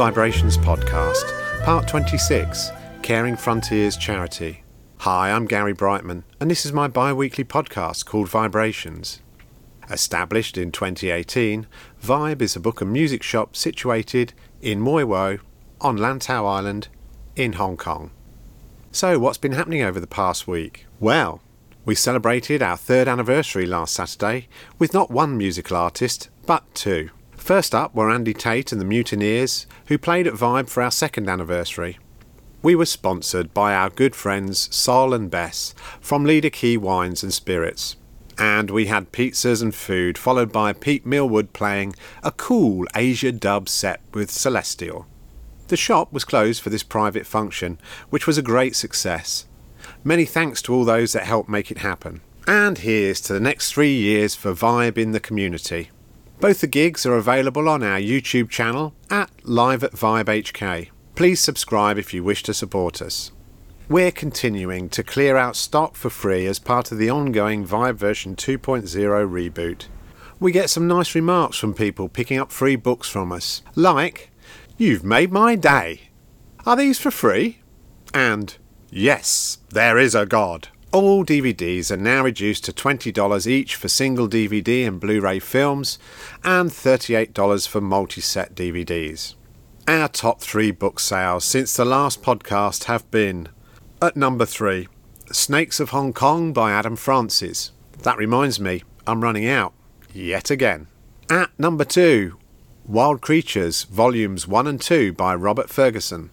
VIBErations Podcast, Part 26 Karing Frontiers Charity. Hi, I'm Gary Brightman, and this is my bi weekly podcast called VIBErations. Established in 2018, Vibe is a book and music shop situated in Mui Wo on Lantau Island in Hong Kong. So, what's been happening over the past week? Well, we celebrated our third anniversary last Saturday with not one musical artist, but two. First up were Andy Tate and the Mutineers, who played at Vibe for our second anniversary. We were sponsored by our good friends Sol and Bess from Leader Key Wines and Spirits. And we had pizzas and food, followed by Pete Millwood playing a cool Asia dub set with Celestial. The shop was closed for this private function, which was a great success. Many thanks to all those that helped make it happen. And here's to the next three years for Vibe in the community. Both the gigs are available on our YouTube channel at Live at Vibe HK. Please subscribe if you wish to support us. We're continuing to clear out stock for free as part of the ongoing Vibe version 2.0 reboot. We get some nice remarks from people picking up free books from us, like, You've made my day. Are these for free? And, Yes, there is a God. All DVDs are now reduced to $20 each for single DVD and Blu ray films and $38 for multi set DVDs. Our top three book sales since the last podcast have been at number three, Snakes of Hong Kong by Adam Francis. That reminds me, I'm running out. Yet again. At number two, Wild Creatures, Volumes 1 and 2 by Robert Ferguson.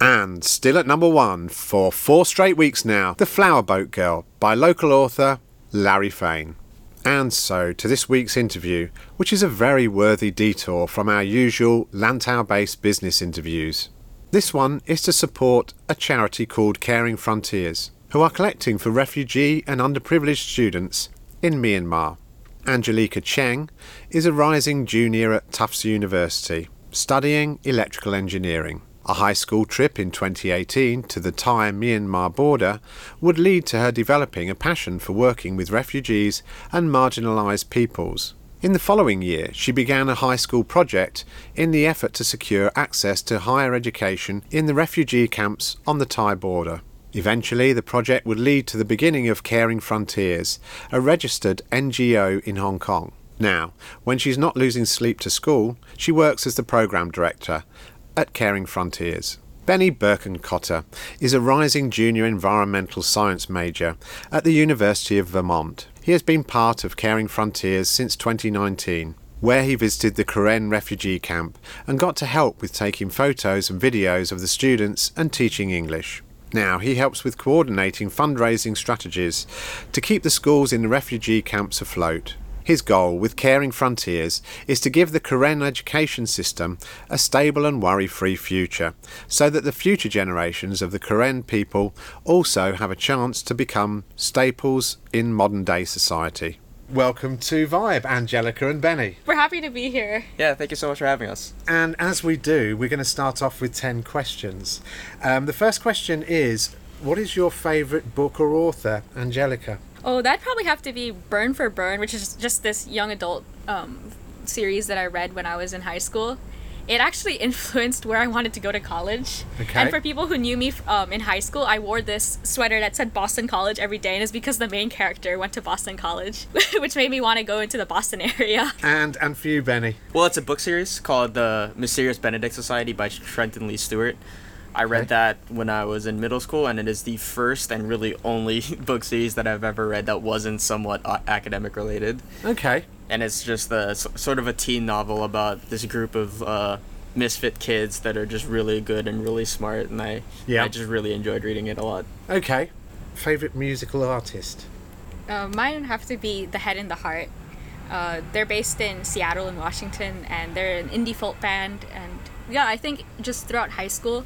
And still at number one for four straight weeks now, The Flower Boat Girl by local author Larry Feign. And so to this week's interview, which is a very worthy detour from our usual Lantau based business interviews. This one is to support a charity called Karing Frontiers, who are collecting for refugee and underprivileged students in Myanmar. Angelica Cheng is a rising junior at Tufts University, studying electrical engineering. A high school trip in 2018 to the Thai Myanmar border would lead to her developing a passion for working with refugees and marginalised peoples. In the following year, she began a high school project in the effort to secure access to higher education in the refugee camps on the Thai border. Eventually, the project would lead to the beginning of Karing Frontiers, a registered NGO in Hong Kong. Now, when she's not losing sleep to school, she works as the program director at Karing Frontiers. Benny Berkenkotter is a rising junior environmental science major at the University of Vermont. He has been part of Karing Frontiers since 2019, where he visited the Karen refugee camp and got to help with taking photos and videos of the students and teaching English. Now, he helps with coordinating fundraising strategies to keep the schools in the refugee camps afloat. His goal with Karing Frontiers is to give the Karen education system a stable and worry free future, so that the future generations of the Karen people also have a chance to become staples in modern day society. Welcome to Vibe, Angelica and Benny. We're happy to be here. Yeah, thank you so much for having us. And as we do, we're going to start off with 10 questions. Um, the first question is What is your favourite book or author, Angelica? Oh, that'd probably have to be Burn for Burn, which is just this young adult um, series that I read when I was in high school. It actually influenced where I wanted to go to college. Okay. And for people who knew me um, in high school, I wore this sweater that said Boston College every day, and it's because the main character went to Boston College, which made me want to go into the Boston area. And and for you, Benny. Well, it's a book series called The Mysterious Benedict Society by Trenton Lee Stewart. I read Okay. that when I was in middle school, and it is the first and really only book series that I've ever read that wasn't somewhat uh, academic related. Okay. And it's just a, s- sort of a teen novel about this group of uh, misfit kids that are just really good and really smart, and I, Yeah. I just really enjoyed reading it a lot. Okay. Favourite musical artist? Uh, mine have to be The Head and the Heart. Uh, they're based in Seattle and Washington, and they're an indie folk band. And yeah, I think just throughout high school,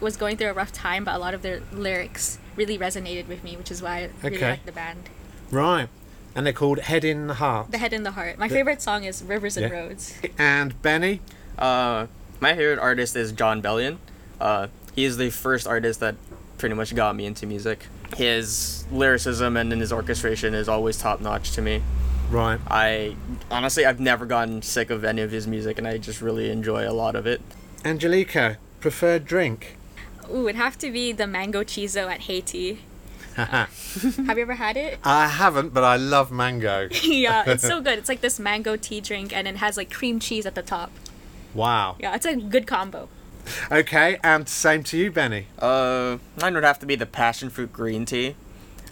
was going through a rough time, but a lot of their lyrics really resonated with me, which is why I really Okay. like the band. Right. And they're called Head in the Heart. The Head in the Heart. My The- favorite song is Rivers and Yeah. Roads. And Benny? Uh, my favorite artist is Jon Bellion. Uh, he is the first artist that pretty much got me into music. His lyricism and his orchestration is always top notch to me. Right. I honestly I've never gotten sick of any of his music, and I just really enjoy a lot of it. Angelica, preferred drink? Ooh, it'd have to be the mango chizo at HEYTEA. Have you ever had it? I haven't, but I love mango. yeah, it's so good. It's like this mango tea drink, and it has like cream cheese at the top. Wow. Yeah, it's a good combo. Okay, and same to you, Benny. Uh, mine would have to be the passion fruit green tea.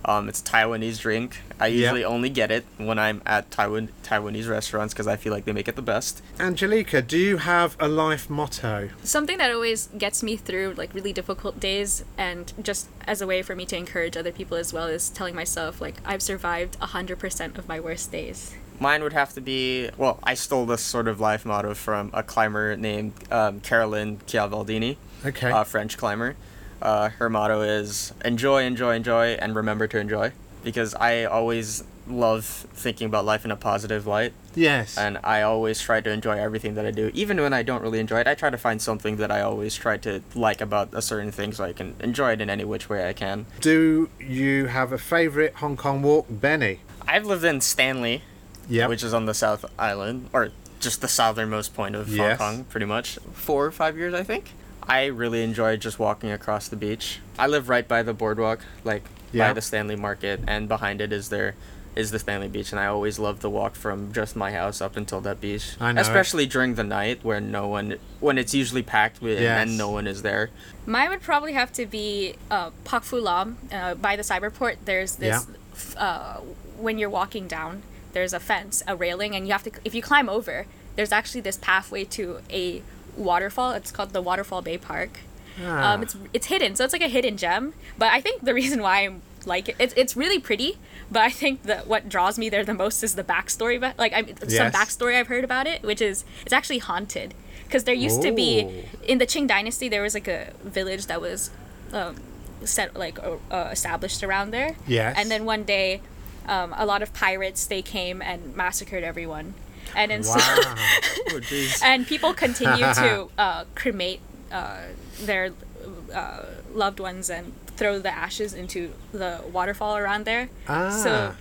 Um, it's a Taiwanese drink. I Yeah. usually only get it when I'm at Taiwan Taiwanese restaurants because I feel like they make it the best. Angelica, do you have a life motto? Something that always gets me through like really difficult days, and just as a way for me to encourage other people as well, is telling myself like I've survived hundred percent of my worst days. Mine would have to be well. I stole this sort of life motto from a climber named um, Caroline Ciavaldini, Okay. a French climber. Uh, her motto is enjoy, enjoy, enjoy, and remember to enjoy. Because I always love thinking about life in a positive light, yes. and I always try to enjoy everything that I do, even when I don't really enjoy it. I try to find something that I always try to like about a certain thing, so I can enjoy it in any which way I can. do you have a favourite Hong Kong walk, Benny? I've lived in Stanley, Yeah. which is on the South Island, or just the southernmost point of Yes. Hong Kong, pretty much. Four or five years, I think. I really enjoy just walking across the beach. I live right by the boardwalk, like Yeah. by the Stanley Market, and behind it is there is the Stanley Beach, and I always love to walk from just my house up until that beach. I know. Especially during the night, where no one, when it's usually packed with, Yes. and no one is there. Mine would probably have to be uh, Pok Fu Lam uh, by the cyberport. There's this f- uh, when you're walking down, there's a fence, a railing, and you have to if you climb over, there's actually this pathway to a waterfall. It's called the Waterfall Bay Park. Ah. Um, it's it's hidden, so it's like a hidden gem. But I think the reason why I'm like it, it's it's really pretty. But I think that what draws me there the most is the backstory. But like, I'm some backstory I've heard about it, which is it's actually haunted. Because there used to be in the Qing Dynasty, there was like a village that was um, set like uh, established around there. Yes. And then one day, um, a lot of pirates they came and massacred everyone, and then so wow. Oh, and people continue to uh, cremate uh, their uh, loved ones and throw the ashes into the waterfall around there. ah. So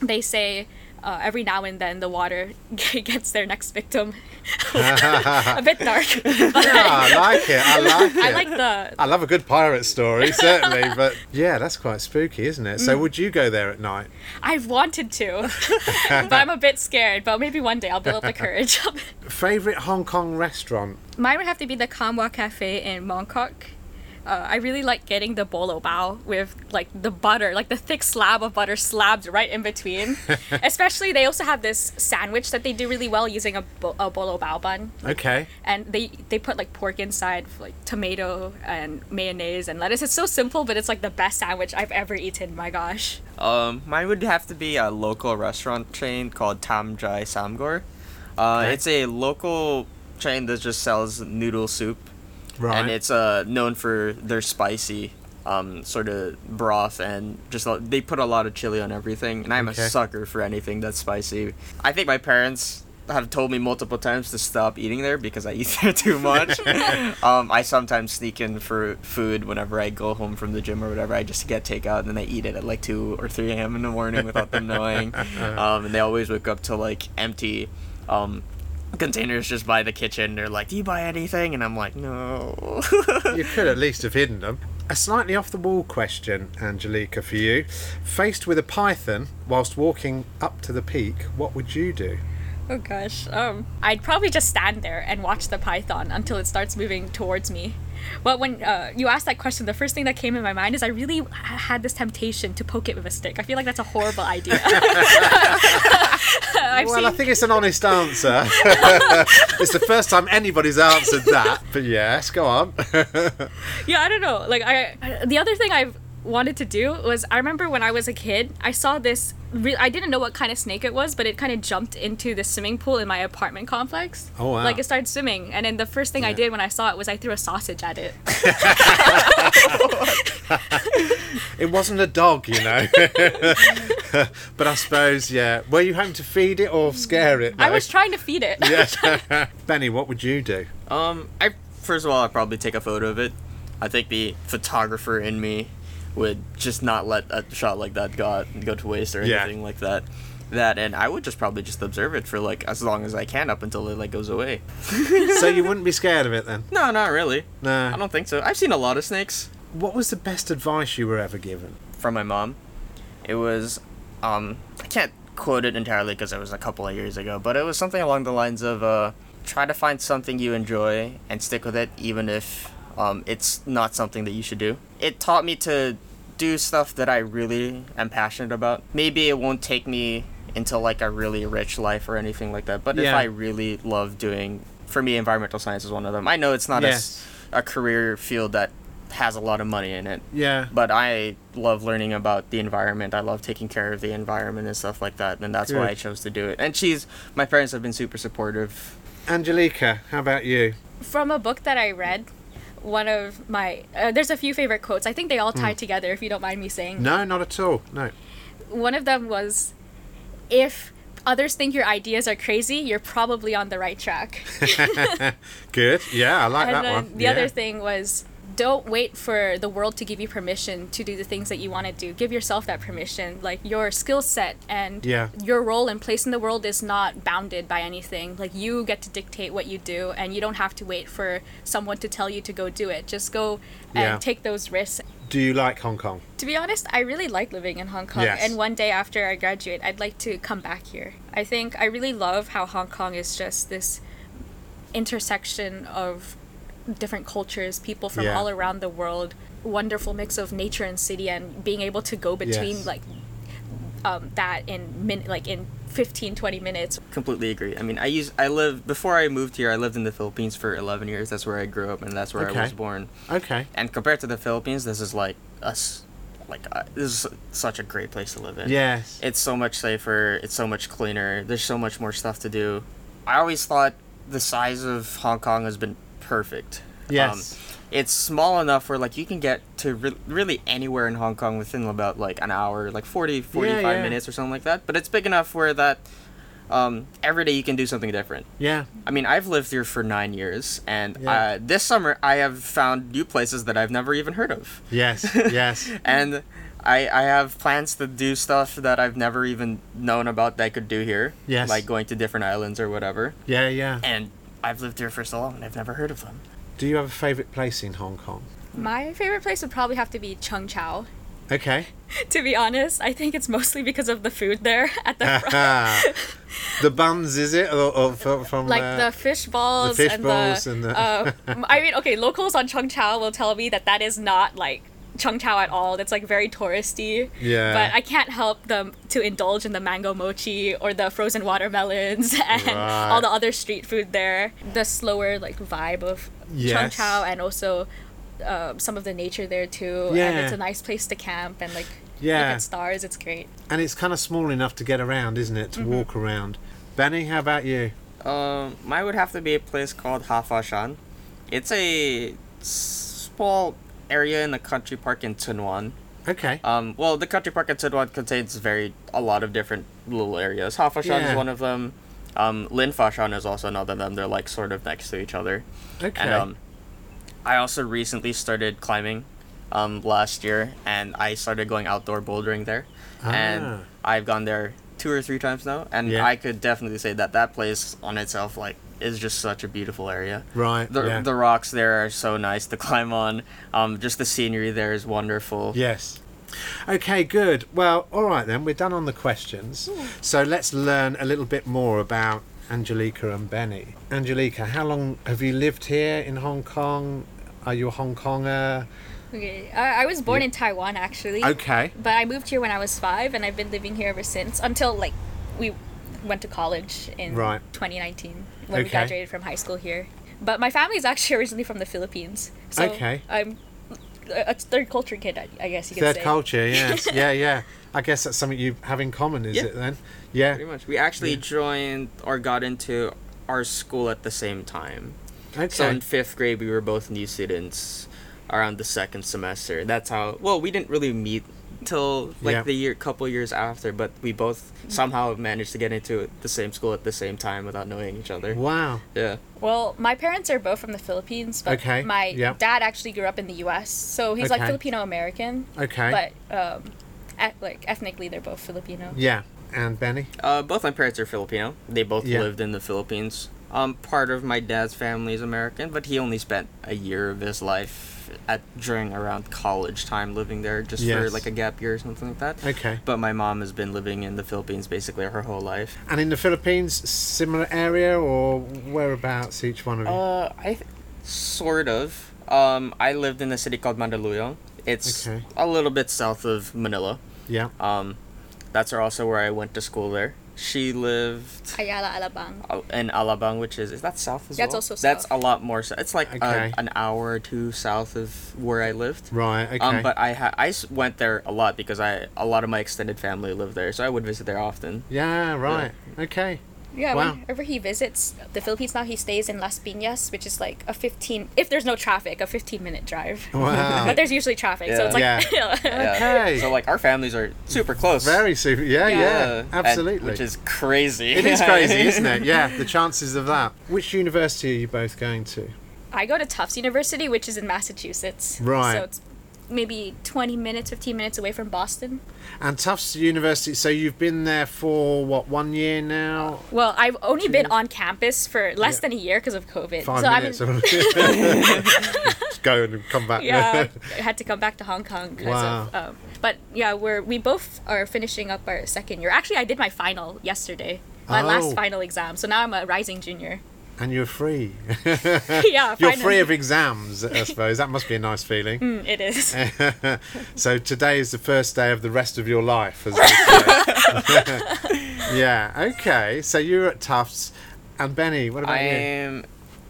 they say uh, every now and then the water gets their next victim. a bit dark. But Yeah, I like it. I like it. I like the. I love a good pirate story, certainly, but yeah, that's quite spooky, isn't it? Mm. So, would you go there at night? I've wanted to, but I'm a bit scared. But maybe one day I'll build up the courage. Favorite Hong Kong restaurant? Mine would have to be the Kam Wah Cafe in Mongkok. Uh, I really like getting the bolo bao with like the butter, like the thick slab of butter slabbed right in between. Especially, they also have this sandwich that they do really well using a, bo- a bolo bao bun, Okay. and they they put like pork inside, like tomato and mayonnaise and lettuce. It's so simple, but it's like the best sandwich I've ever eaten. My gosh. Um, mine would have to be a local restaurant chain called Tam Jai Samgor. Uh, Okay. It's a local chain that just sells noodle soup, Right. and it's uh known for their spicy um sort of broth and just they put a lot of chili on everything. And I'm Okay. a sucker for anything that's spicy. I think my parents have told me multiple times to stop eating there because I eat there too much. um, I sometimes sneak in for food whenever I go home from the gym or whatever. I just get takeout and then I eat it at like two or three a.m. in the morning without them knowing. Um, and they always wake up to like empty. Um, containers just by the kitchen they're like do you buy anything and i'm like no you could at least have hidden them. A slightly off the wall question, Angelica, for you. Faced with a python whilst walking up to the peak, what would you do? Oh gosh. Um, I'd probably just stand there and watch the python until it starts moving towards me. But when uh, you asked that question, the first thing that came in my mind is I really had this temptation to poke it with a stick. I feel like that's a horrible idea. I've well, seen I think it's an honest answer. it's the first time anybody's answered that, but yes, go on. yeah i don't know like I, I the other thing i've wanted to do was i remember when i was a kid i saw this re- i didn't know what kind of snake it was but it kind of jumped into the swimming pool in my apartment complex Oh, wow. like it started swimming and then the first thing i did when i saw it was i threw a sausage at it It wasn't a dog, you know. but I suppose, yeah. Were you hoping to feed it or scare it? i was trying to feed it Yes. Benny, what would you do? um i first of all i'd probably take a photo of it i think the photographer in me would just not let a shot like that go, go to waste or Yeah. anything like that that, and I would just probably just observe it for like as long as I can up until it like goes away. so you wouldn't be scared of it then? No, not really. No. I don't think so. I've seen a lot of snakes What was the best advice you were ever given? from my mom. It was, um, I can't quote it entirely because it was a couple of years ago, but it was something along the lines of, uh, try to find something you enjoy and stick with it, even if um, it's not something that you should do. It taught me to do stuff that I really am passionate about. Maybe it won't take me into like a really rich life or anything like that, but if I really love doing, for me, environmental science is one of them. I know it's not Yes. a career field that has a lot of money in it Yeah. but I love learning about the environment. I love taking care of the environment and stuff like that, and that's why I chose to do it. And she's, my parents have been super supportive. Angelica, how about you? From a book that I read, one of my uh, there's a few favorite quotes. I think they all tie together. If you don't mind me saying, No, not at all. No. one of them was, "If others think your ideas are crazy, you're probably on the right track." Good. Yeah, I like and that one. the yeah. other thing was don't wait for the world to give you permission to do the things that you want to do give yourself that permission like your skill set and Yeah. your role and place in the world is not bounded by anything like you get to dictate what you do and you don't have to wait for someone to tell you to go do it just go and Yeah. take those risks Do you like Hong Kong? to be honest, I really like living in Hong Kong. Yes. And one day after I graduate, I'd like to come back here. I think I really love how Hong Kong is just this intersection of different cultures, people from Yeah. all around the world, wonderful mix of nature and city, and being able to go between Yes. like um, that in min- like in 15 20 minutes Completely agree. I mean, I use, I live before I moved here, I lived in the Philippines for 11 years. That's where I grew up, and that's where Okay. I was born. Okay. And compared to the Philippines, this is like us, like, uh, this is such a great place to live in. Yes. It's so much safer. It's so much cleaner. There's so much more stuff to do. I always thought the size of Hong Kong has been perfect. Yes. Um, it's small enough where like you can get to re- really anywhere in Hong Kong within about like an hour, like 40, 45 yeah. minutes or something like that. But it's big enough where that um, every day you can do something different. yeah. I mean, I've lived here for nine years, and Yeah. uh, this summer I have found new places that I've never even heard of Yes. Yes. and I I have plans to do stuff that I've never even known about that I could do here. Yes. Like going to different islands or whatever. Yeah. Yeah. And I've lived here for so long and I've never heard of them. Do you have a favourite place in Hong Kong? my favorite place would probably have to be Cheung Chau Okay. to be honest i think it's mostly because of the food there at the front the buns, is it? Or, or from, from like uh, the fish balls, fish and balls the, and the- uh, I mean, okay, locals on Cheung Chau will tell me that that is not like Cheung Chau at all. That's like very touristy. Yeah. But I can't help them to indulge in the mango mochi or the frozen watermelons and Right. all the other street food there. The slower like vibe of Chung Yes. Chao and also. Uh, some of the nature there too, Yeah. and it's a nice place to camp and like Yeah. look at stars. It's great. and it's kind of small enough to get around, isn't it? To Mm-hmm. walk around. Benny, how about you? Um, mine would have to be a place called Hafashan. It's a small area in the country park in Tsuen Wan. Okay. Um, well, the country park in Tsuen Wan contains very a lot of different little areas. Hafashan Yeah. is one of them. Um, Lin Fashan is also another of them. They're like sort of next to each other. Okay. And um, I also recently started climbing um, last year, and I started going outdoor bouldering there. Ah. And I've gone there two or three times now, and Yeah. I could definitely say that that place on itself like is just such a beautiful area. right. The, yeah. the rocks there are so nice to climb on. Um, just the scenery there is wonderful. Yes. Okay, good. Well, all right then. We're done on the questions. So let's learn a little bit more about Angelica and Benny. Angelica, how long have you lived here in Hong Kong? Are you a Hong Konger? Okay, I, I was born Yeah. in Taiwan actually. Okay. But I moved here when I was five, and I've been living here ever since until like we went to college in Right. 2019 when we graduated from high school here. But my family is actually originally from the Philippines, so Okay. I'm a a third culture kid, I- I guess you could Third say. culture, yes. yeah, yeah. I guess that's something you have in common, is Yeah. it then? Yeah. Pretty much. We actually Yeah. joined or got into our school at the same time. Okay. So in fifth grade, we were both new students around the second semester. That's how. Well, we didn't really meet till like Yeah. the year, couple years after, but we both somehow managed to get into the same school at the same time without knowing each other. wow. Yeah. Well, my parents are both from the Philippines, but Okay, my yeah. dad actually grew up in the U.S., so he's like Filipino American. Okay. But um, et- like ethnically, they're both Filipino. yeah. And Benny? Uh, both my parents are Filipino. They both Yeah. lived in the Philippines. Um, part of my dad's family is American, but he only spent a year of his life at during around college time living there, just for like a gap year or something like that. Okay. But my mom has been living in the Philippines basically her whole life. And in the Philippines, similar area or whereabouts each one of you? Uh, I th- sort of. Um, I lived in a city called Mandaluyong. It's Okay. a little bit south of Manila. yeah. Um, that's also where I went to school there. She lived Ayala Alabang. uh, in Alabang, which is is that south as That's well? also south. That's a lot more. So it's like Okay. a, an hour or two south of where I lived. Right. Okay. Um, but I ha- I s- went there a lot because I a lot of my extended family lived there, so I would visit there often. yeah. Right. Okay. Yeah, Wow. whenever he visits the Philippines now, he stays in Las Piñas, which is like a 15, if there's no traffic, a 15 minute drive. Wow. But there's usually traffic, so it's like. Yeah. Yeah. Okay. So like our families are super close. Very super. Yeah. Yeah. Yeah. and- absolutely. which is crazy. it is crazy, isn't it? Yeah. The chances of that. Which university are you both going to? I go to Tufts University, which is in Massachusetts. Right. So it's maybe 20 minutes, 15 minutes away from Boston. And Tufts University. So you've been there for what one year now? Well, I've only been on campus for less Yeah. than a year because of COVID. Five so minutes. I'm Just go and come back. yeah, I had to come back to Hong Kong because Wow. of. Um, but yeah, we're we both are finishing up our second year. Actually, I did my final yesterday, my Oh. last final exam. So now I'm a rising junior. And you're free. yeah, You're free of exams, I suppose. That must be a nice feeling. Mm, it is. so today is the first day of the rest of your life, as yeah. Okay. So you're at Tufts, and Benny, what about I you? I am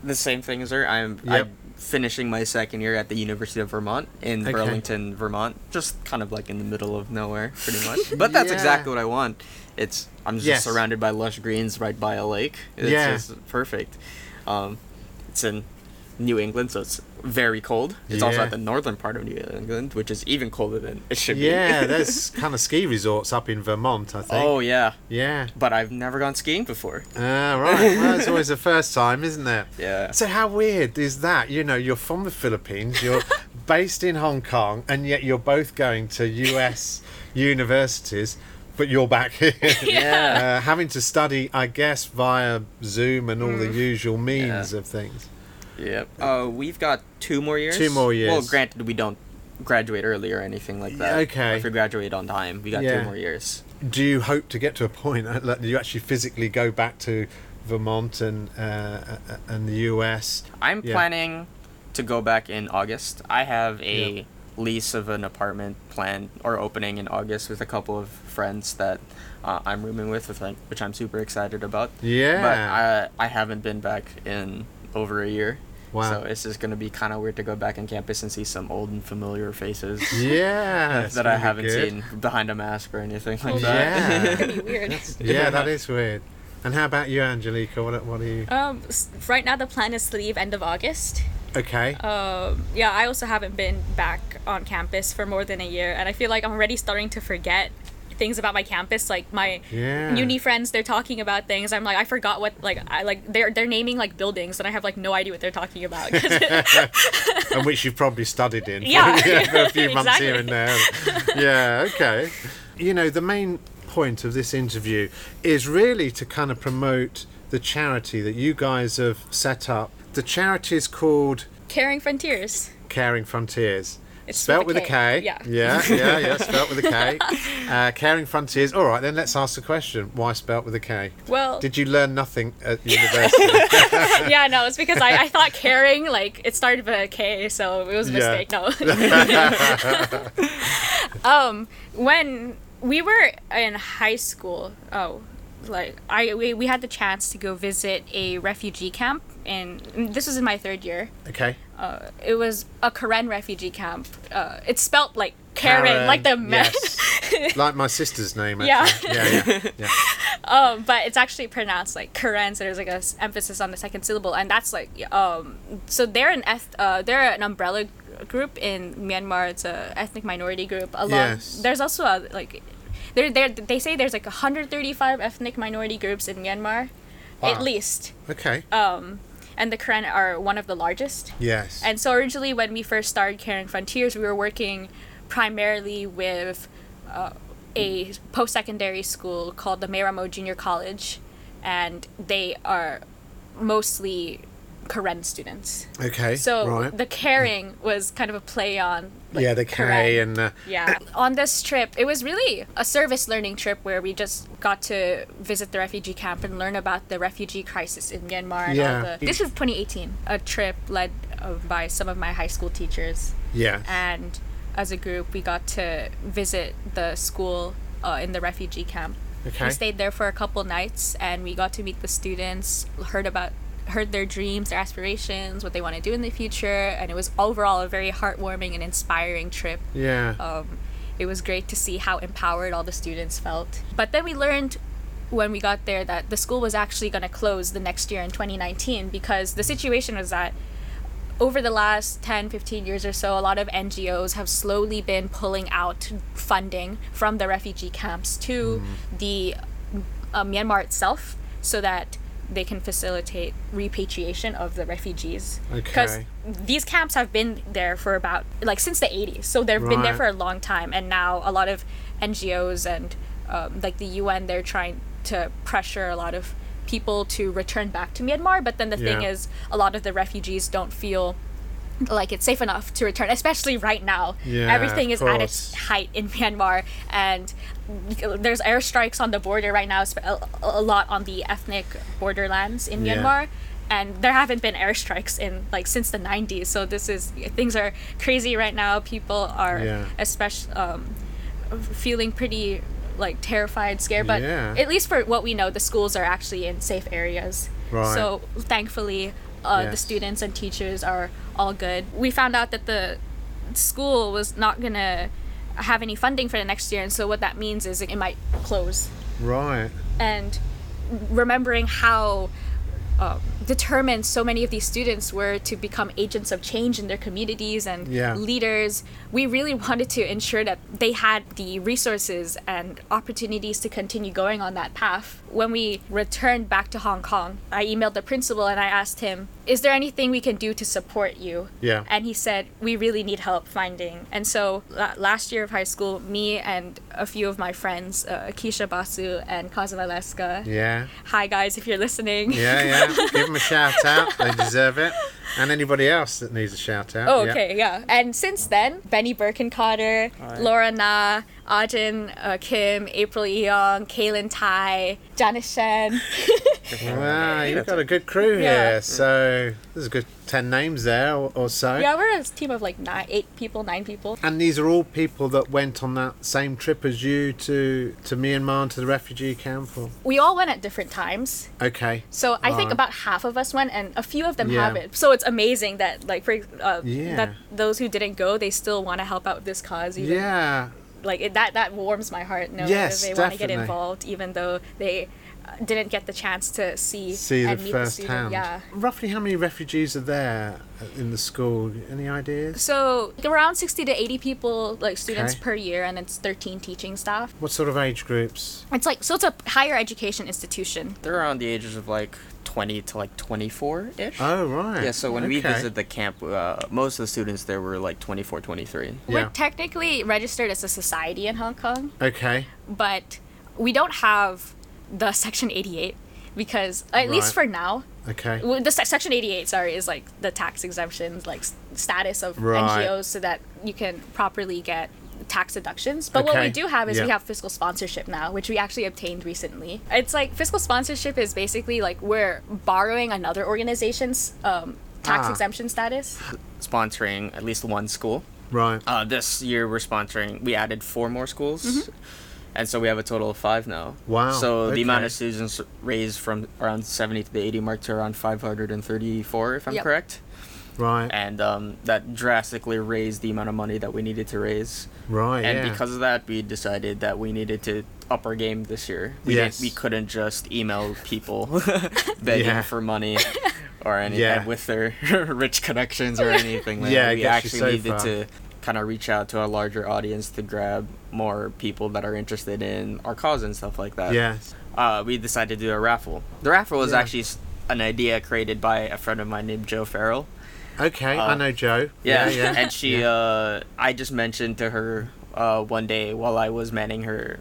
the same thing as her. I'm, Yep. I'm finishing my second year at the University of Vermont in Okay. Burlington, Vermont. Just kind of like in the middle of nowhere, pretty much. But that's Yeah. exactly what I want. It's I'm just Yes. surrounded by lush greens right by a lake. It's Yeah. just perfect. Um, it's in New England, so it's very cold. It's also at the northern part of New England, which is even colder than it should Yeah, be. Yeah, there's kind of ski resorts up in Vermont, I think. oh yeah, Yeah. but I've never gone skiing before. Ah, right. Well, it's always the first time, isn't it? Yeah. So how weird is that? You know, you're from the Philippines, you're based in Hong Kong, and yet you're both going to US universities, but you're back here. Yeah. Uh, having to study, I guess, via Zoom and all the usual means Yeah. of things. Yep. Uh, we've got two more years. Two more years. Well, granted, we don't graduate early or anything like that. Okay. If we graduate on time, we got Yeah. two more years. Do you hope to get to a point that you actually physically go back to Vermont and uh, uh, and the US? I'm Yeah. planning to go back in August. I have a Yeah. Lease of an apartment planned or opening in August with a couple of friends that uh, I'm rooming with, with like, which I'm super excited about. Yeah. But I I haven't been back in over a year. Wow. So it's just gonna be kind of weird to go back on campus and see some old and familiar faces. yeah. that I haven't good. seen behind a mask or anything like Yeah. that. That'd be weird. Yeah, that is weird. And how about you, Angelica? What what are you? Um, right now the plan is to leave end of August. Okay. Um, yeah, I also haven't been back on campus for more than a year, and I feel like I'm already starting to forget things about my campus. Like my Yeah. uni friends, they're talking about things. I'm like, I forgot what like I like they're they're naming like buildings, and I have like no idea what they're talking about. and which you've probably studied in for, Yeah. for a few months here and there. Yeah, okay. You know, the main point of this interview is really to kind of promote the charity that you guys have set up. The charity is called Karing Frontiers. Karing Frontiers. It's spelt with with a K, yeah. yeah, yeah, yeah. Spelt with a K. Uh, Karing Frontiers. All right, then let's ask the question: Why spelt with a K? Well, Did you learn nothing at university? yeah, no, it's because I, I thought caring like it started with a K, so it was a Yeah. mistake. No. um, when we were in high school, oh, like I we, we had the chance to go visit a refugee camp, and this was in my third year. okay. Uh, it was a Karen refugee camp. Uh, it's spelt like Karen, Karen, like the ma- yes. like my sister's name. Yeah. Actually. Yeah. Yeah. Yeah. um, but it's actually pronounced like Karen, so there's like a s- emphasis on the second syllable, and that's like um, so they're an eth- uh, they're an umbrella g- group in Myanmar. It's a ethnic minority group. Along, Yes. There's also a like, there there they say there's like 135 ethnic minority groups in Myanmar, Wow. at least. Okay. Um, and the Karen are one of the largest. yes. And so originally, when we first started Karing Frontiers, we were working primarily with uh, a post secondary school called the Meramo Junior College, and they are mostly Karen students. Okay. So right. the caring was kind of a play on. like, yeah, the. K and the. Yeah. On this trip, it was really a service learning trip where we just got to visit the refugee camp and learn about the refugee crisis in Myanmar. And Yeah. all the, this was 2018, a trip led uh, by some of my high school teachers. Yeah. And as a group, we got to visit the school uh, in the refugee camp. Okay. We stayed there for a couple nights and we got to meet the students, heard about heard their dreams, their aspirations, what they want to do in the future, and it was overall a very heartwarming and inspiring trip. Yeah. Um, it was great to see how empowered all the students felt. But then we learned when we got there that the school was actually going to close the next year in 2019 because the situation was that over the last 10 15 years or so a lot of ngos have slowly been pulling out funding from the refugee camps to the uh, myanmar itself so that they can facilitate repatriation of the refugees. Because Okay. these camps have been there for about like since the 80s so they've been there for a long time. And now a lot of ngos and um, like the un they're trying to pressure a lot of people to return back to myanmar. But then the thing is a lot of the refugees don't feel like it's safe enough to return especially right now Yeah, everything is at its height in myanmar and there's airstrikes on the border right now a, a lot on the ethnic borderlands in Yeah. myanmar and there haven't been airstrikes in like since the 90s so this is things are crazy right now people are Yeah. especially um, feeling pretty like terrified scared but Yeah. at least for what we know the schools are actually in safe areas Right. so thankfully uh, the students and teachers are all good. We found out that the school was not gonna have any funding for the next year and so what that means is it might close. Right. and remembering how um, determined so many of these students were to become agents of change in their communities and Yeah. leaders, we really wanted to ensure that they had the resources and opportunities to continue going on that path. When we returned back to Hong Kong, I emailed the principal and I asked him, Is there anything we can do to support you? Yeah. And he said, We really need help finding. And so la- last year of high school, me and a few of my friends, uh, Keisha Basu and Kazuma Leska, Yeah. hi guys if you're listening Yeah, yeah. Give them a shout out. They deserve it. And anybody else that needs a shout out. oh okay yeah and since then benny berkenkotter Alright. laura na ajin uh, kim april eong kaylin tai janice shen Wow, you've got a good crew Yeah. here. So there's a good 10 names there or, or so. yeah we're a team of like nine eight people nine people And these are all people that went on that same trip as you to, to Myanmar, to the refugee camp? Or? we all went at different times Okay. so i think Alright. about half of us went and a few of them Yeah. have it so it's amazing that like for uh, Yeah. that those who didn't go they still want to help out with this cause even Yeah. like it, that that warms my heart knowing Yes, that they want to get involved even though they uh, didn't get the chance to see See the meet first the student hand. yeah Roughly how many refugees are there in the school? Any ideas? so around 60 to 80 people like students Okay. per year and it's 13 teaching staff What sort of age groups? it's like so it's a higher education institution They're around the ages of like 20 to like 24 ish. Oh, right. yeah, so when we Okay. visit the camp, uh, most of the students there were like 24, 23. Yeah. we're technically registered as a society in hong kong Okay. but we don't have the section 88 because at least Right. for now Okay. well, the se- section 88 sorry is like the tax exemptions like s- status of Right. ngos so that you can properly get tax deductions but what we do have is we have fiscal sponsorship now which we actually obtained recently it's like fiscal sponsorship is basically like we're borrowing another organization's um, tax Ah. exemption status Sponsoring at least one school. Right. Uh, this year we're sponsoring. We added four more schools, Mm-hmm. and so we have a total of five now. Wow, So the amount of students raised from around seventy to the eighty mark to around five hundred and thirty-four, if I'm Yep. correct. Right. And um, that drastically raised the amount of money that we needed to raise. right. and yeah. because of that, we decided that we needed to up our game this year. We Yes. we couldn't just email people begging Yeah. for money or anything Yeah. with their rich connections or anything like Yeah, that. We actually so needed far. to kind of reach out to a larger audience to grab more people that are interested in our cause and stuff like that. Yes. Uh, we decided to do a raffle. The raffle was actually an idea created by a friend of mine named Joe Farrell. Okay. I Uh, know Joe. Yeah, Yeah. and she, Yeah. uh, I just mentioned to her uh, one day while I was manning her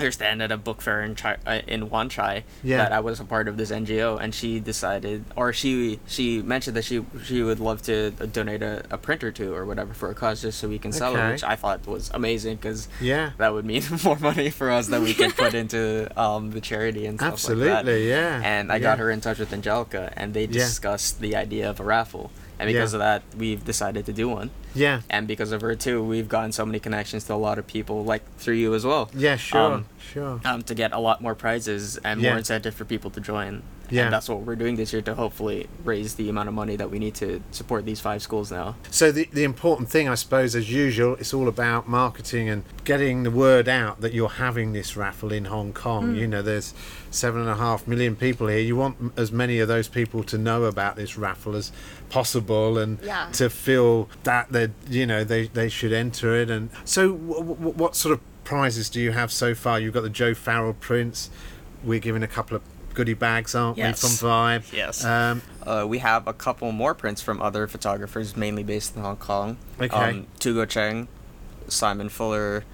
her stand at a book fair in Chai, uh, in Wan Chai Yeah. that I was a part of this NGO, and she decided, or she she mentioned that she she would love to donate a, a print or two or whatever for a cause just so we can sell Okay. it, which I thought was amazing because Yeah. that would mean more money for us that we could put into um, the charity and stuff like that. Absolutely, yeah. And I got her in touch with Angelica, and they Yeah. discussed the idea of a raffle. And because Yeah. of that, we've decided to do one. Yeah. And because of her too, we've gotten so many connections to a lot of people, like through you as well. Yeah, sure. Um, sure. Um, to get a lot more prizes and Yeah. more incentive for people to join. Yeah. And that's what we're doing this year to hopefully raise the amount of money that we need to support these five schools now. So the the important thing, I suppose, as usual, it's all about marketing and getting the word out that you're having this raffle in Hong Kong. You know, there's seven and a half million people here. You want as many of those people to know about this raffle as possible, and Yeah. to feel that they, you know, they they should enter it. And so, w- w- what sort of prizes do you have so far? You've got the Joe Farrell prints. We're giving a couple of goodie bags, aren't Yes. we, from Vibe? Yes. Um, Uh, we have a couple more prints from other photographers, mainly based in Hong Kong. Okay. Um, Tugo Cheng, Simon Fuller,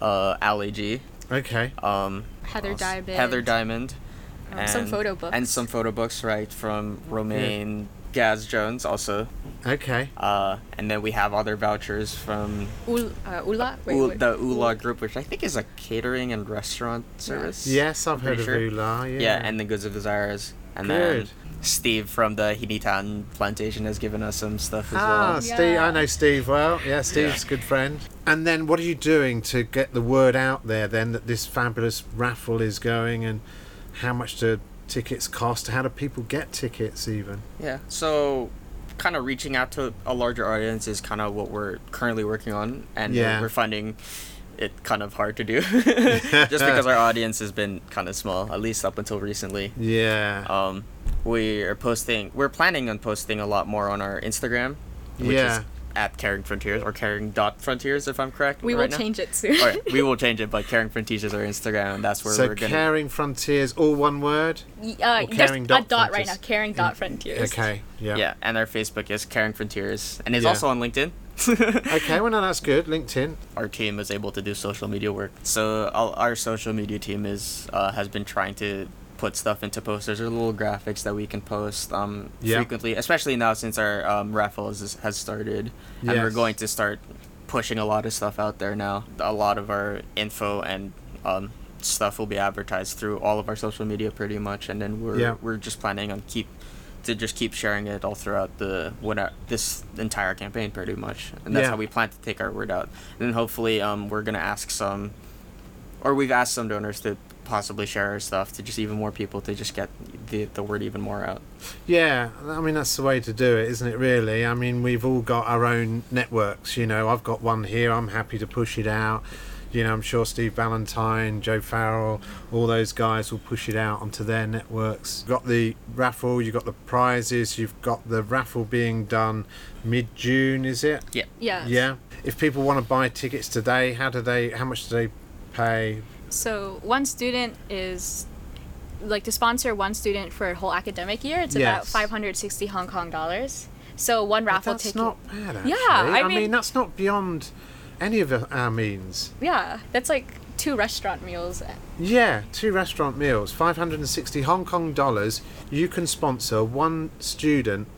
uh, Ali G, okay. um, Heather? Diamond. Heather Diamond, Um, some photo books. and some photo books, right, from Romaine Gaz Jones also. Okay. Uh, and then we have other vouchers from Ul- uh, Ula? Wait, U- wait. the Ula group, which I think is a catering and restaurant service. Yes, I've heard pretty of sure. Ula. Yeah. Yeah, and the Goods of Desires. And Good. then Steve from the Hinitan plantation has given us some stuff as Ah, well. Steve. I know Steve well. Yeah, Steve's a good friend. And then, what are you doing to get the word out there? Then that this fabulous raffle is going, and how much do tickets cost? How do people get tickets? Even. Yeah. So, kind of reaching out to a larger audience is kind of what we're currently working on, and we're- Yeah. we're finding it kind of hard to do, just because our audience has been kind of small, at least up until recently. Yeah. Um, we are posting. We're planning on posting a lot more on our Instagram, which Yeah. is at Karing Frontiers or Karing Dot Frontiers, if I'm correct. we right will now. change it soon. All right, we will change it, but Karing Frontiers is our Instagram, and that's where so we're gonna. karing frontiers, all one word. Y- uh, Or there's caring a dot dot right now. Karing dot frontiers. Okay. Yeah. yeah, and our Facebook is Karing Frontiers, and it's Yeah. also on LinkedIn. Okay. Well, no, that's good. LinkedIn. our team is able to do social media work. So our, our social media team is uh, has been trying to put stuff into posters or little graphics that we can post um, Yeah. frequently, especially now since our um, raffle has, has started, and we're going to start pushing a lot of stuff out there now. A lot of our info and um, stuff will be advertised through all of our social media pretty much, and then we're Yeah. we're just planning on keep to just keep sharing it all throughout the what this entire campaign pretty much, and that's Yeah. how we plan to take our word out. And then hopefully, um, we're gonna ask some, or we've asked some donors to possibly share our stuff to just even more people to just get the the word even more out. Yeah, I mean that's the way to do it, isn't it? Really. I mean we've all got our own networks. You know, I've got one here. I'm happy to push it out. You know, I'm sure Steve Valentine, Joe Farrell, all those guys will push it out onto their networks. You've got the raffle, you've got the prizes, you've got the raffle being done mid June, is it? Yeah. Yeah. Yeah. If people want to buy tickets today, how do they? How much do they pay? So one student is like to sponsor one student for a whole academic year. It's about 560 Hong Kong dollars. So one raffle that's ticket. not bad. Actually. Yeah, I I mean, mean- that's not beyond any of our means. Yeah, that's like two restaurant meals. Yeah, two restaurant meals, 560 Hong Kong dollars. You can sponsor one student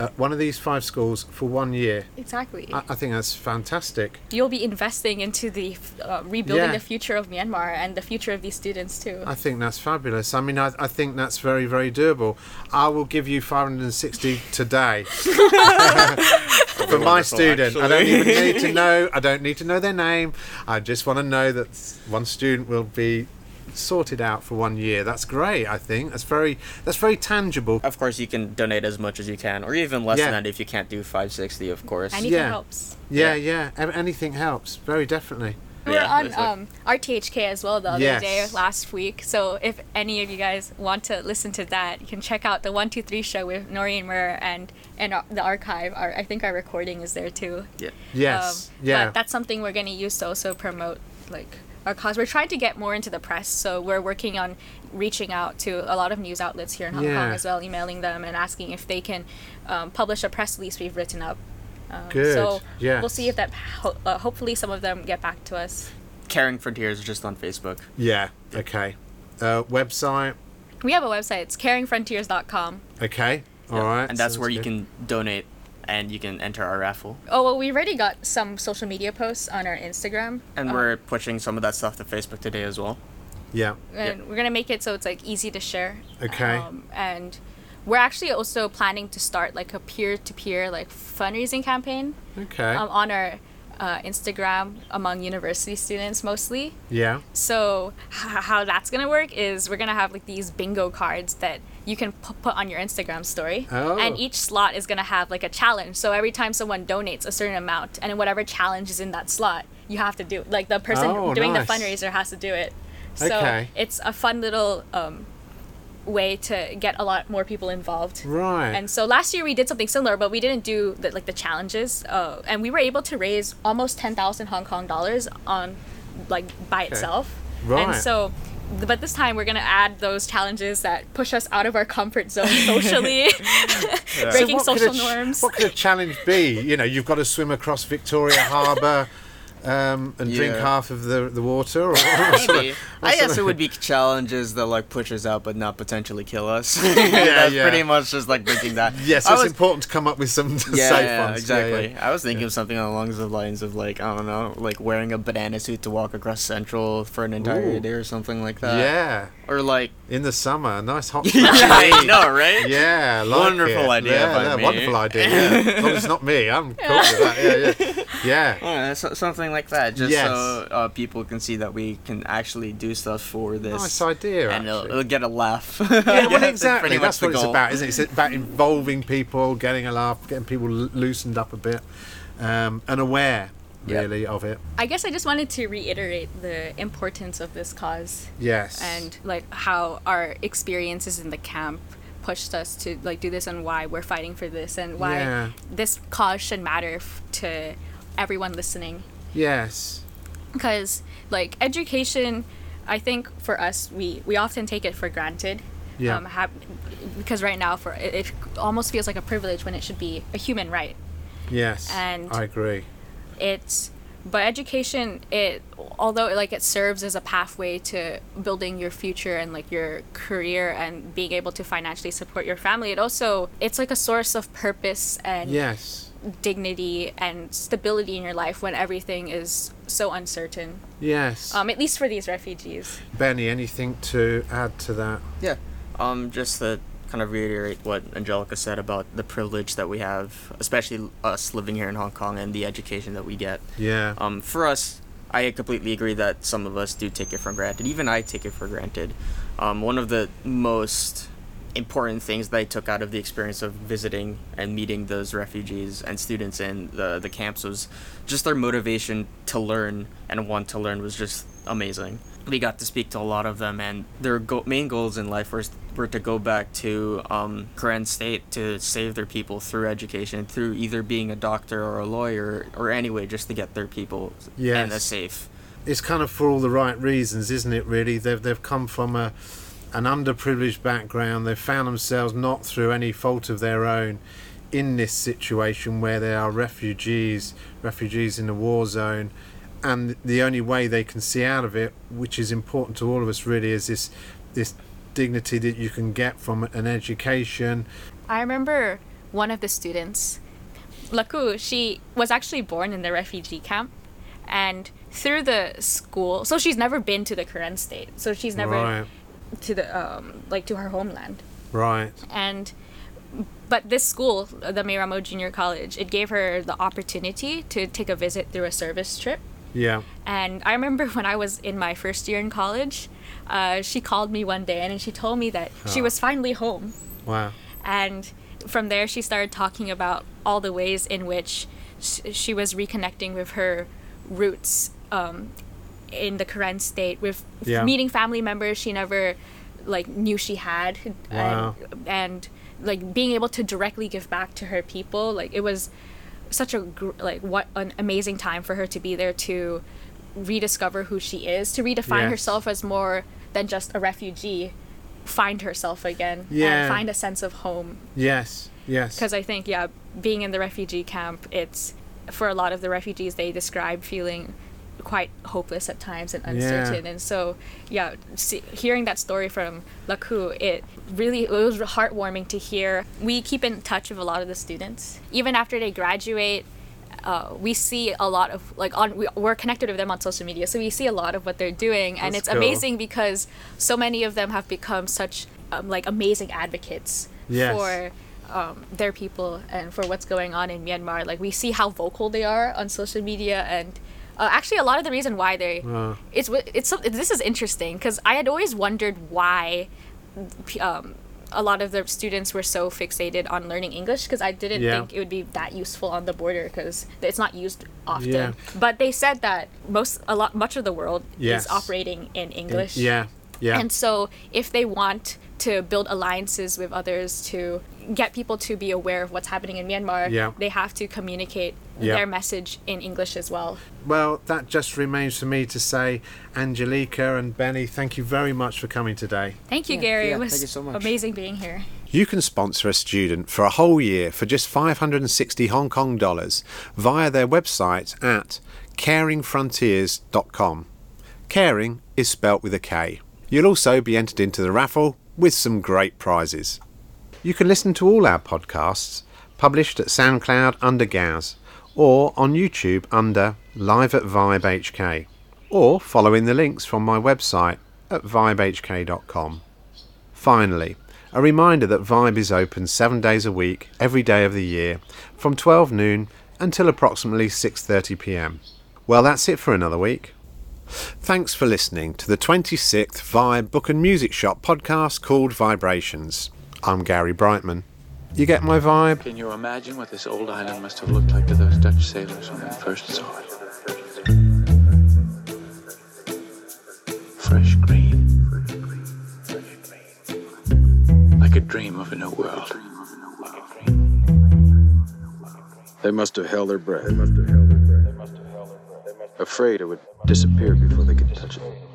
at one of these five schools for one year. Exactly. I, I think that's fantastic. You'll be investing into the uh, rebuilding Yeah. the future of Myanmar and the future of these students too. I think that's fabulous. I mean, I, I think that's very, very doable. I will give you 560 today for my wonderful, student. I don't even need to know. I don't need to know their name. I just want to know that one student will be sorted out for one year. That's great. I think that's very that's very tangible. Of course, you can donate as much as you can, or even less Yeah. than that if you can't do 560, of course. Anything Yeah. helps. Yeah, Yeah. yeah. Anything helps. Very definitely. We were Yeah, on it's like- um, RTHK as well the other Yes. day last week. So if any of you guys want to listen to that, you can check out the One Two Three show with Noreen Mir and and uh, the archive. Our, I think our recording is there too. Yeah. Yes. Um, yeah. But that's something we're gonna use to also promote like our cause. We're trying to get more into the press, so we're working on reaching out to a lot of news outlets here in Hong Kong as well, emailing them and asking if they can um, publish a press release we've written up. Um, Good, So yes. we'll see if that. Ho- uh, hopefully, some of them get back to us. Karing Frontiers is just on Facebook. Yeah. Okay. Uh, website. We have a website. It's karingfrontiers.com. Okay. All right. And that's sounds where you can donate and you can enter our raffle. Oh well, we already got some social media posts on our Instagram. And we're pushing some of that stuff to Facebook today as well. Yeah. and we're gonna make it so it's like easy to share. Okay. Um, and we're actually also planning to start like a peer-to-peer like fundraising campaign Okay. um, on our uh, Instagram among university students mostly. yeah. So h- how that's gonna work is we're gonna have like these bingo cards that you can pu- put on your Instagram story, Oh. and each slot is gonna have like a challenge. So every time someone donates a certain amount, and whatever challenge is in that slot, you have to do. Like the person Oh, doing nice. the fundraiser has to do it. So Okay. it's a fun little um, way to get a lot more people involved. Right. And so last year we did something similar, but we didn't do the, like the challenges, uh, and we were able to raise almost ten thousand Hong Kong dollars on like by itself. Right. And so, but this time we're gonna add those challenges that push us out of our comfort zone socially, breaking could social ch- norms. What could a challenge be? You know, you've got to swim across Victoria Harbour um, and drink half of the, the water. Or what sort of- Maybe. I guess of- it would be challenges that like push us out but not potentially kill us. That's yeah. pretty much just like thinking that. Yes, I it's was- important to come up with some safe yeah, yeah, ones. exactly. Yeah, I was thinking of something along the lines of like I don't know, like wearing a banana suit to walk across Central for an entire Ooh. day or something like that. yeah. Or like In the summer, a nice hot. yeah, I know, right? Yeah, like Wonderful it. idea Yeah, yeah, me. wonderful idea. Yeah. As long it's not me, I'm cool with that. Yeah, yeah, yeah. Yeah, so, something like that, just Yes. so uh, people can see that we can actually do stuff for this. Nice idea. and it'll, it'll get a laugh. Yeah, well, That's exactly. pretty That's the what it's about, isn't it? It's about involving people, getting a laugh, getting people loosened up a bit, um, and aware, Yep. really, of it. I guess I just wanted to reiterate the importance of this cause Yes. and like how our experiences in the camp pushed us to like do this and why we're fighting for this and why Yeah. this cause should matter f- to everyone listening yes. because like education i think for us we we often take it for granted Yeah. um, hap- because right now for it, it almost feels like a privilege when it should be a human right Yes. And- I agree. it's but education it although like it serves as a pathway to building your future and like your career and being able to financially support your family it also it's like a source of purpose and Yes. Dignity and stability in your life when everything is so uncertain Yes. um, at least for these refugees Benny, anything to add to that? Yeah. Um, just to kind of reiterate what Angelica said about the privilege that we have, especially us living here in Hong Kong and the education that we get. Yeah. Um, for us, I completely agree that some of us do take it for granted. Even I take it for granted. Um, one of the most important things that I took out of the experience of visiting and meeting those refugees and students in the, the camps was just their motivation to learn and want to learn was just amazing. We got to speak to a lot of them, and their go- main goals in life were, were to go back to um, Karen State to save their people through education, through either being a doctor or a lawyer, or anyway, just to get their people Yes. and a safe. it's kind of for all the right reasons, isn't it? Really, they've they've come from a an underprivileged background. They've found themselves not through any fault of their own in this situation where they are refugees, refugees in a war zone, and the only way they can see out of it, which is important to all of us, really, is this this dignity that you can get from an education. I remember one of the students, Laku, she was actually born in the refugee camp. And through the school, so she's never been to the Karen state. So she's never Right, to the, um, like to her homeland. right, And, but this school, the Miramo Junior College, it gave her the opportunity to take a visit through a service trip. yeah, And I remember when I was in my first year in college, uh, she called me one day and she told me that she Oh. was finally home. wow, And from there, she started talking about all the ways in which sh- she was reconnecting with her roots um, in the Karen state, with Yeah. meeting family members she never like knew she had, Wow. and and like being able to directly give back to her people. Like it was such a gr- like what an amazing time for her to be there to rediscover who she is, to redefine Yes. herself as more than just a refugee find herself again Yeah. and find a sense of home Yes. Yes. because I think yeah, being in the refugee camp, it's for a lot of the refugees they describe feeling quite hopeless at times and uncertain, and so yeah, see, hearing that story from Laku, it really it was heartwarming to hear. We keep in touch with a lot of the students, even after they graduate. Uh, we see a lot of like on we, we're connected with them on social media so we see a lot of what they're doing and That's it's cool. amazing because so many of them have become such um, like amazing advocates Yes. for um, their people and for what's going on in Myanmar. Like we see how vocal they are on social media, and uh, actually a lot of the reason why they Wow. it's it's this is interesting because I had always wondered why. Um, a lot of the students were so fixated on learning English because I didn't Yeah. think it would be that useful on the border because it's not used often. Yeah. But they said that most a lot much of the world Yes. is operating in English. Yeah. Yeah. And so, if they want to build alliances with others to get people to be aware of what's happening in Myanmar, Yeah. they have to communicate Yeah. their message in English as well. Well, that just remains for me to say, Angelica and Benny, thank you very much for coming today. Thank you, Yeah, Gary. yeah, it was thank you so much. amazing being here. You can sponsor a student for a whole year for just 560 Hong Kong dollars via their website at karingfrontiers.com. Caring is spelt with a K. You'll also be entered into the raffle with some great prizes. You can listen to all our podcasts published at SoundCloud under Gaz or on YouTube under Live at Vibe HK or following the links from my website at vibehk.com. Finally, a reminder that Vibe is open 7 days a week every day of the year from 12 noon until approximately 6:30 p.m. Well, that's it for another week. Thanks for listening to the 26th Vibe Book and Music Shop podcast called VIBErations. I'm Gary Brightman. You get my vibe? Can you imagine what this old island must have looked like to those Dutch sailors when they first saw it? Fresh green. Like a dream of a new world. They must have held their breath. Afraid it would disappear before they could touch it.